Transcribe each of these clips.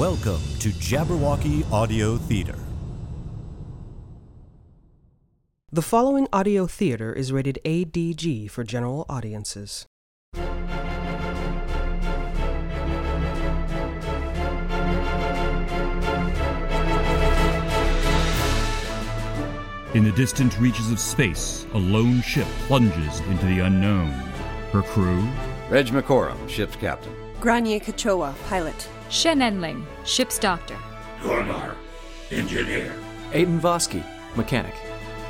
Welcome to Jabberwocky Audio Theater. The following audio theater is rated ADG for general audiences. In the distant reaches of space, a lone ship plunges into the unknown. Her crew, Reg McCorum, ship's captain. Grania Kachowa, pilot. Shen Enling, ship's doctor. Tormar, engineer. Aiden Vosky, mechanic.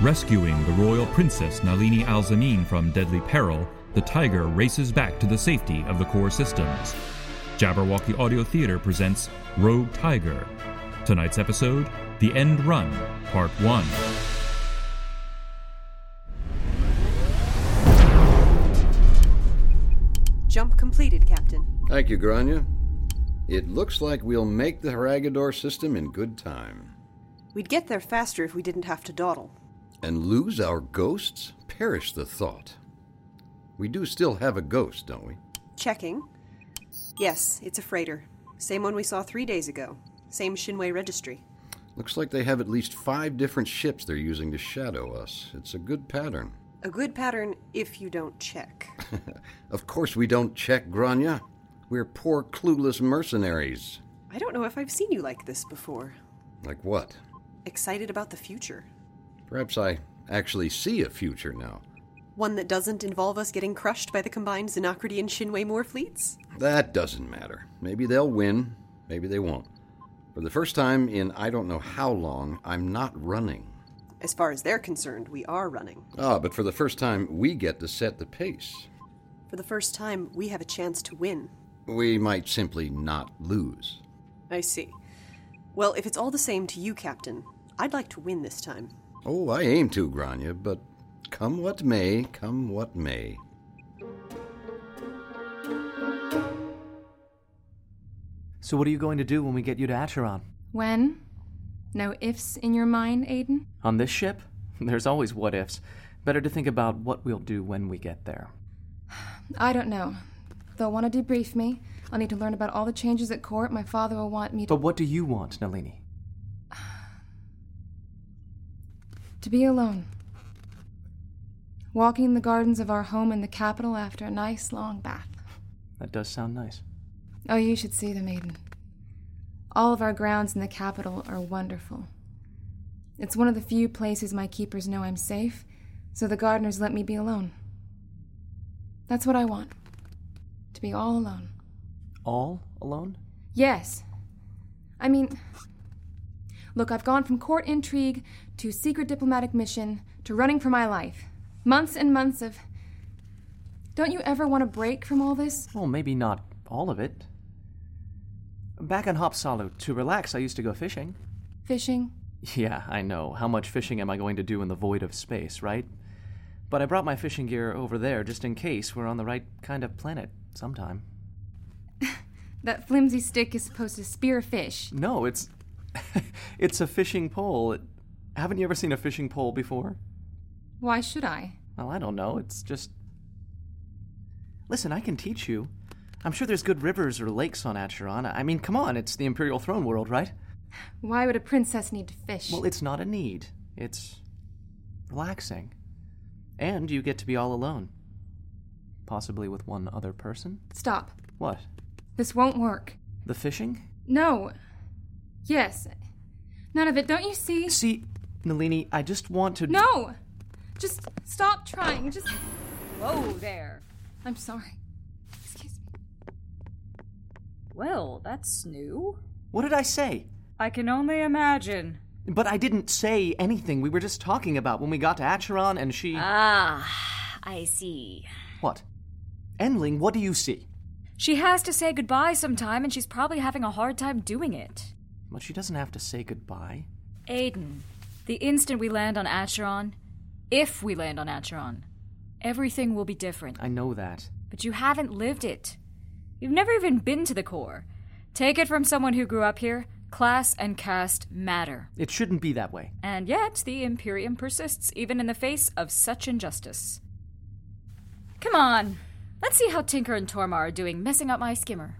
rescuing the royal princess Nalini Alzanin from deadly peril, the Tiger races back to the safety of the core systems. Jabberwocky Audio Theater presents Rogue Tiger. Tonight's episode, The End Run, Part 1. Jump completed, Captain. Thank you, Grania. It looks like we'll make the Haragador system in good time. We'd get there faster if we didn't have to dawdle. And lose our ghosts? Perish the thought. We do still have a ghost, don't we? Checking. Yes, it's a freighter. Same one we saw three days ago. Same Shinway registry. Looks like they have at least five different ships they're using to shadow us. It's a good pattern. A good pattern if you don't check. Of course, we don't check, Grania. We're poor, clueless mercenaries. I don't know if I've seen you like this before. Like what? Excited about the future. Perhaps I actually see a future now. One that doesn't involve us getting crushed by the combined Xenocrity and Shinway Moor fleets? That doesn't matter. Maybe they'll win, maybe they won't. For the first time in I don't know how long, I'm not running. As far as they're concerned, we are running. Ah, but for the first time, we get to set the pace. For the first time, we have a chance to win. We might simply not lose. I see. Well, if it's all the same to you, Captain, I'd like to win this time. Oh, I aim to, Grania, but come what may, come what may. So, what are you going to do when we get you to Acheron? When? No ifs in your mind, Aiden? On this ship? There's always what ifs. Better to think about what we'll do when we get there. I don't know. They'll want to debrief me. I'll need to learn about all the changes at court. My father will want me to. But what do you want, Nalini? to be alone. Walking in the gardens of our home in the capital after a nice long bath. That does sound nice. Oh, you should see them, Aiden. All of our grounds in the capital are wonderful. It's one of the few places my keepers know I'm safe, so the gardeners let me be alone. That's what I want. To be all alone. All alone? Yes. I mean, look, I've gone from court intrigue to secret diplomatic mission to running for my life. Months and months of. Don't you ever want a break from all this? Well, maybe not all of it. Back on Hopsalo, to relax, I used to go fishing. Fishing? Yeah, I know. How much fishing am I going to do in the void of space, right? But I brought my fishing gear over there just in case we're on the right kind of planet sometime. That flimsy stick is supposed to spear a fish. No, it's it's a fishing pole. Haven't you ever seen a fishing pole before? Why should I? Well, I don't know. It's just Listen, I can teach you. I'm sure there's good rivers or lakes on Acheron. I mean, come on, it's the Imperial Throne world, right? Why would a princess need to fish? Well, it's not a need. It's relaxing. And you get to be all alone. Possibly with one other person? Stop. What? This won't work. The fishing? No. Yes. None of it. Don't you see? See, Nalini, I just want to. No! Just stop trying. Just. Whoa there. I'm sorry. Excuse me. Well, that's new. What did I say? I can only imagine. But I didn't say anything. We were just talking about when we got to Acheron and she. Ah, I see. what? Enling, what do you see? She has to say goodbye sometime, and she's probably having a hard time doing it. But she doesn't have to say goodbye. Aiden, the instant we land on Acheron, if we land on Acheron, everything will be different. I know that. But you haven't lived it. You've never even been to the core. Take it from someone who grew up here class and caste matter. It shouldn't be that way. And yet, the Imperium persists even in the face of such injustice. Come on, let's see how Tinker and Tormar are doing messing up my skimmer.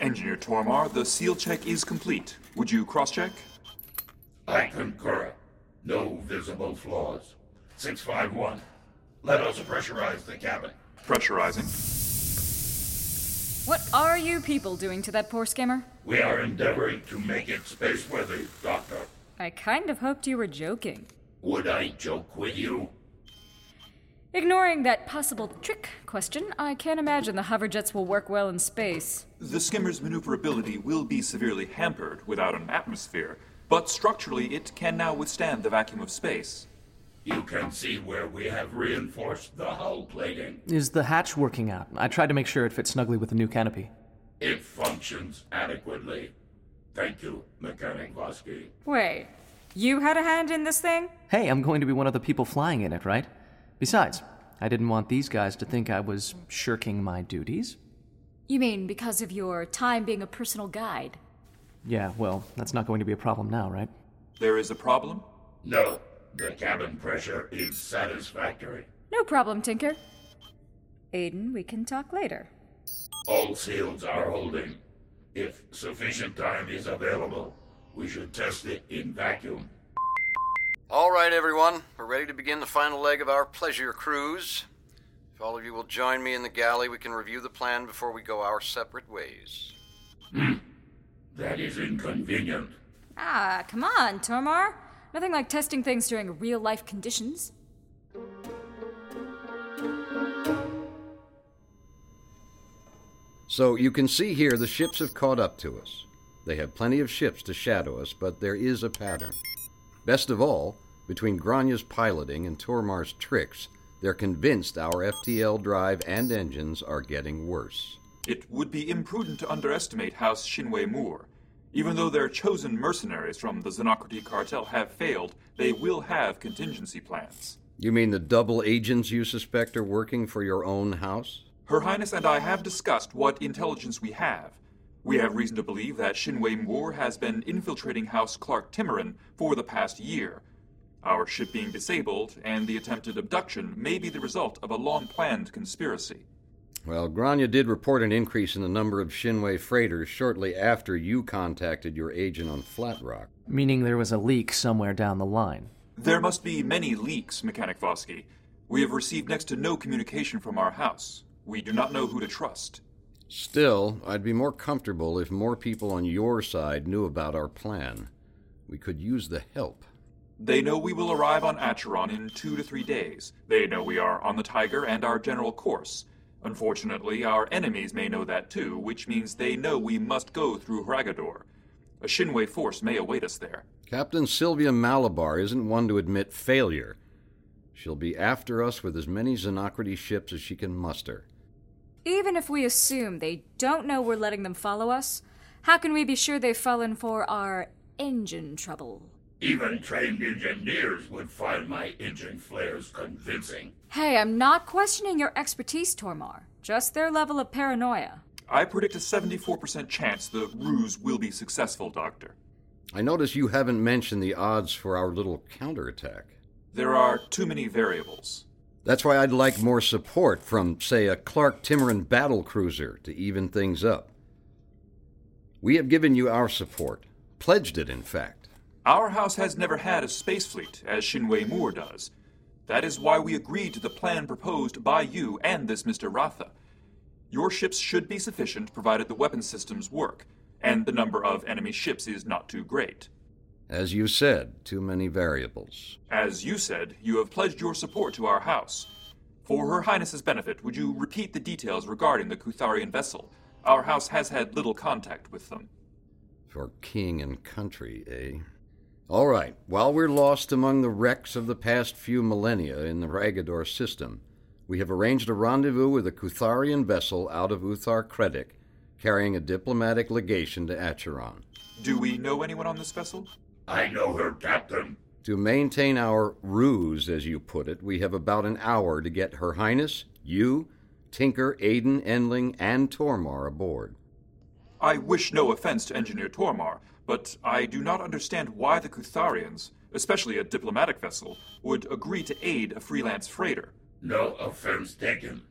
Engineer Tormar, the seal check is complete. Would you cross check? I concur. No visible flaws. 651. Let us pressurize the cabin. Pressurizing. What are you people doing to that poor skimmer? We are endeavoring to make it space-worthy, Doctor. I kind of hoped you were joking. Would I joke with you? Ignoring that possible trick question, I can't imagine the hoverjets will work well in space. The skimmer's maneuverability will be severely hampered without an atmosphere, but structurally it can now withstand the vacuum of space. You can see where we have reinforced the hull plating. Is the hatch working out? I tried to make sure it fits snugly with the new canopy. It functions adequately. Thank you, Mechanic Vosky. Wait, you had a hand in this thing? Hey, I'm going to be one of the people flying in it, right? Besides, I didn't want these guys to think I was shirking my duties. You mean because of your time being a personal guide? Yeah, well, that's not going to be a problem now, right? There is a problem? No, the cabin pressure is satisfactory. No problem, Tinker. Aiden, we can talk later. All seals are holding. If sufficient time is available, we should test it in vacuum. All right, everyone. We're ready to begin the final leg of our pleasure cruise. If all of you will join me in the galley, we can review the plan before we go our separate ways. Hmm. That is inconvenient. Ah, come on, Tormar. Nothing like testing things during real life conditions. So you can see here the ships have caught up to us. They have plenty of ships to shadow us, but there is a pattern. Best of all, between Grania's piloting and Tormar's tricks, they're convinced our FTL drive and engines are getting worse. It would be imprudent to underestimate House Shinwei Moore. Even though their chosen mercenaries from the Xenocrity cartel have failed, they will have contingency plans. You mean the double agents you suspect are working for your own house? Her Highness and I have discussed what intelligence we have. We have reason to believe that Shinwei Moore has been infiltrating House Clark Timorin for the past year. Our ship being disabled and the attempted abduction may be the result of a long planned conspiracy. Well, Grania did report an increase in the number of Shinway freighters shortly after you contacted your agent on Flat Rock. Meaning there was a leak somewhere down the line. There must be many leaks, Mechanic Vosky. We have received next to no communication from our house. We do not know who to trust. Still, I'd be more comfortable if more people on your side knew about our plan. We could use the help. They know we will arrive on Acheron in two to three days. They know we are on the Tiger and our general course. Unfortunately, our enemies may know that too, which means they know we must go through Hragador. A Shinwei force may await us there. Captain Sylvia Malabar isn't one to admit failure. She'll be after us with as many Xenocrity ships as she can muster. Even if we assume they don't know we're letting them follow us, how can we be sure they've fallen for our engine trouble? Even trained engineers would find my engine flares convincing. Hey, I'm not questioning your expertise, Tormar. Just their level of paranoia. I predict a 74% chance the ruse will be successful, Doctor. I notice you haven't mentioned the odds for our little counterattack. There are too many variables. That's why I'd like more support from, say, a Clark Timorin battle cruiser to even things up. We have given you our support, pledged it, in fact. Our house has never had a space fleet, as Shinwei Moore does. That is why we agreed to the plan proposed by you and this Mr. Ratha. Your ships should be sufficient provided the weapon systems work, and the number of enemy ships is not too great. As you said, too many variables. As you said, you have pledged your support to our house. For Her Highness's benefit, would you repeat the details regarding the Kutharian vessel? Our house has had little contact with them. For king and country, eh? All right, while we're lost among the wrecks of the past few millennia in the Ragador system, we have arranged a rendezvous with a Kutharian vessel out of Uthar Kredek, carrying a diplomatic legation to Acheron. Do we know anyone on this vessel? I know her captain. To maintain our ruse, as you put it, we have about an hour to get Her Highness, you, Tinker, Aiden, Enling, and Tormar aboard. I wish no offense to Engineer Tormar, but I do not understand why the Kutharians, especially a diplomatic vessel, would agree to aid a freelance freighter. No offense taken.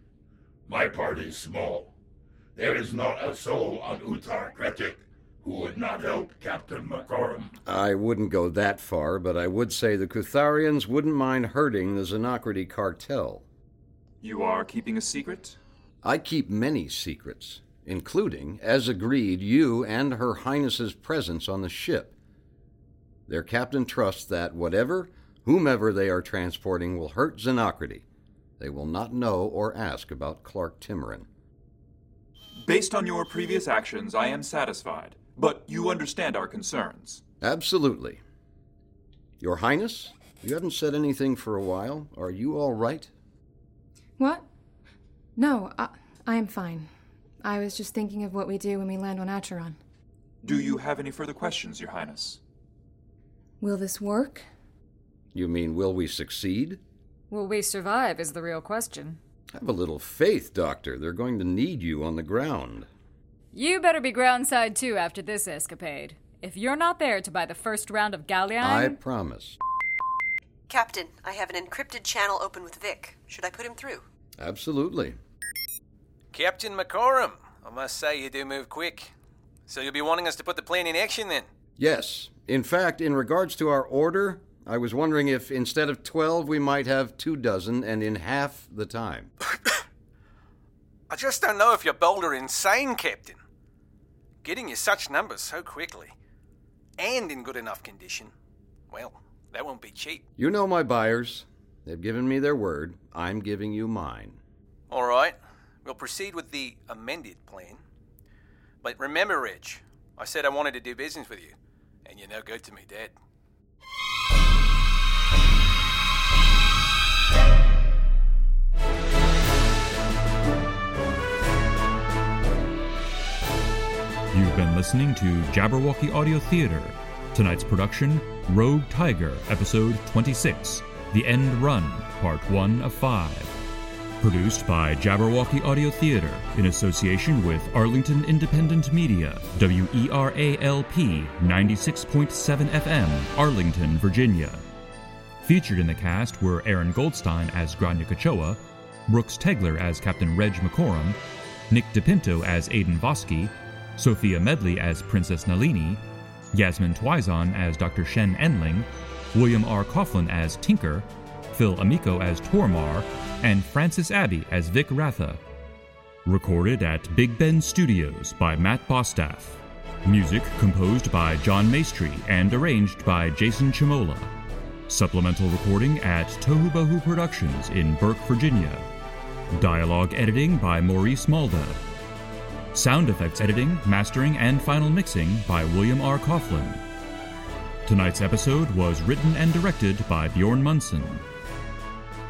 My part is small. There is not a soul on Utar Kretik who would not help Captain McCorum. I wouldn't go that far, but I would say the Kutharians wouldn't mind hurting the Xenocrity cartel. You are keeping a secret? I keep many secrets, including, as agreed, you and Her Highness's presence on the ship. Their captain trusts that whatever, whomever they are transporting will hurt Xenocrity. They will not know or ask about Clark Timorin. Based on your previous actions, I am satisfied. But you understand our concerns. Absolutely. Your Highness, you haven't said anything for a while. Are you all right? What? No, I, I am fine. I was just thinking of what we do when we land on Acheron. Do you have any further questions, Your Highness? Will this work? You mean, will we succeed? Will we survive is the real question. Have a little faith, Doctor. They're going to need you on the ground. You better be groundside too after this escapade. If you're not there to buy the first round of galleon. I promise. Captain, I have an encrypted channel open with Vic. Should I put him through? Absolutely. Captain McCorum, I must say you do move quick. So you'll be wanting us to put the plan in action then? Yes. In fact, in regards to our order, I was wondering if instead of 12, we might have two dozen and in half the time. I just don't know if you're bold or insane, Captain. Getting you such numbers so quickly, and in good enough condition, well, that won't be cheap. You know my buyers. They've given me their word. I'm giving you mine. All right, we'll proceed with the amended plan. But remember, Rich, I said I wanted to do business with you, and you're no good to me, Dad. You've been listening to Jabberwocky Audio Theater. Tonight's production Rogue Tiger, Episode 26 The End Run, Part 1 of 5. Produced by Jabberwocky Audio Theater in association with Arlington Independent Media, WERALP 96.7 FM, Arlington, Virginia. Featured in the cast were Aaron Goldstein as Grania Kachoa, Brooks Tegler as Captain Reg McCorum, Nick DePinto as Aidan Vosky, Sophia Medley as Princess Nalini, Yasmin Twizon as Dr. Shen Enling, William R. Coughlin as Tinker, Phil Amico as Tormar, and Francis Abbey as Vic Ratha. Recorded at Big Ben Studios by Matt Bostaff. Music composed by John Maestri and arranged by Jason Chimola. Supplemental recording at Tohu Bohu Productions in Burke, Virginia. Dialogue editing by Maurice Malda. Sound effects editing, mastering, and final mixing by William R. Coughlin. Tonight's episode was written and directed by Bjorn Munson.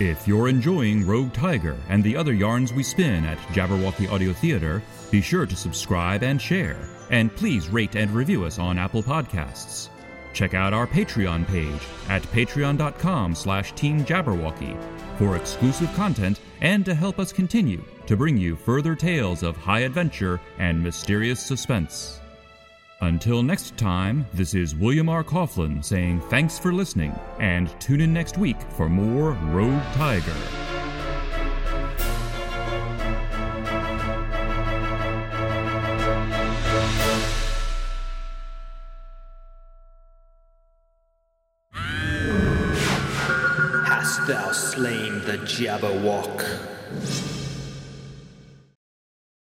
If you're enjoying Rogue Tiger and the other yarns we spin at Jabberwocky Audio Theater, be sure to subscribe and share, and please rate and review us on Apple Podcasts. Check out our Patreon page at patreon.com slash teamjabberwocky for exclusive content and to help us continue to bring you further tales of high adventure and mysterious suspense. Until next time, this is William R. Coughlin saying thanks for listening and tune in next week for more Rogue Tiger. Hast thou slain the Jabberwock?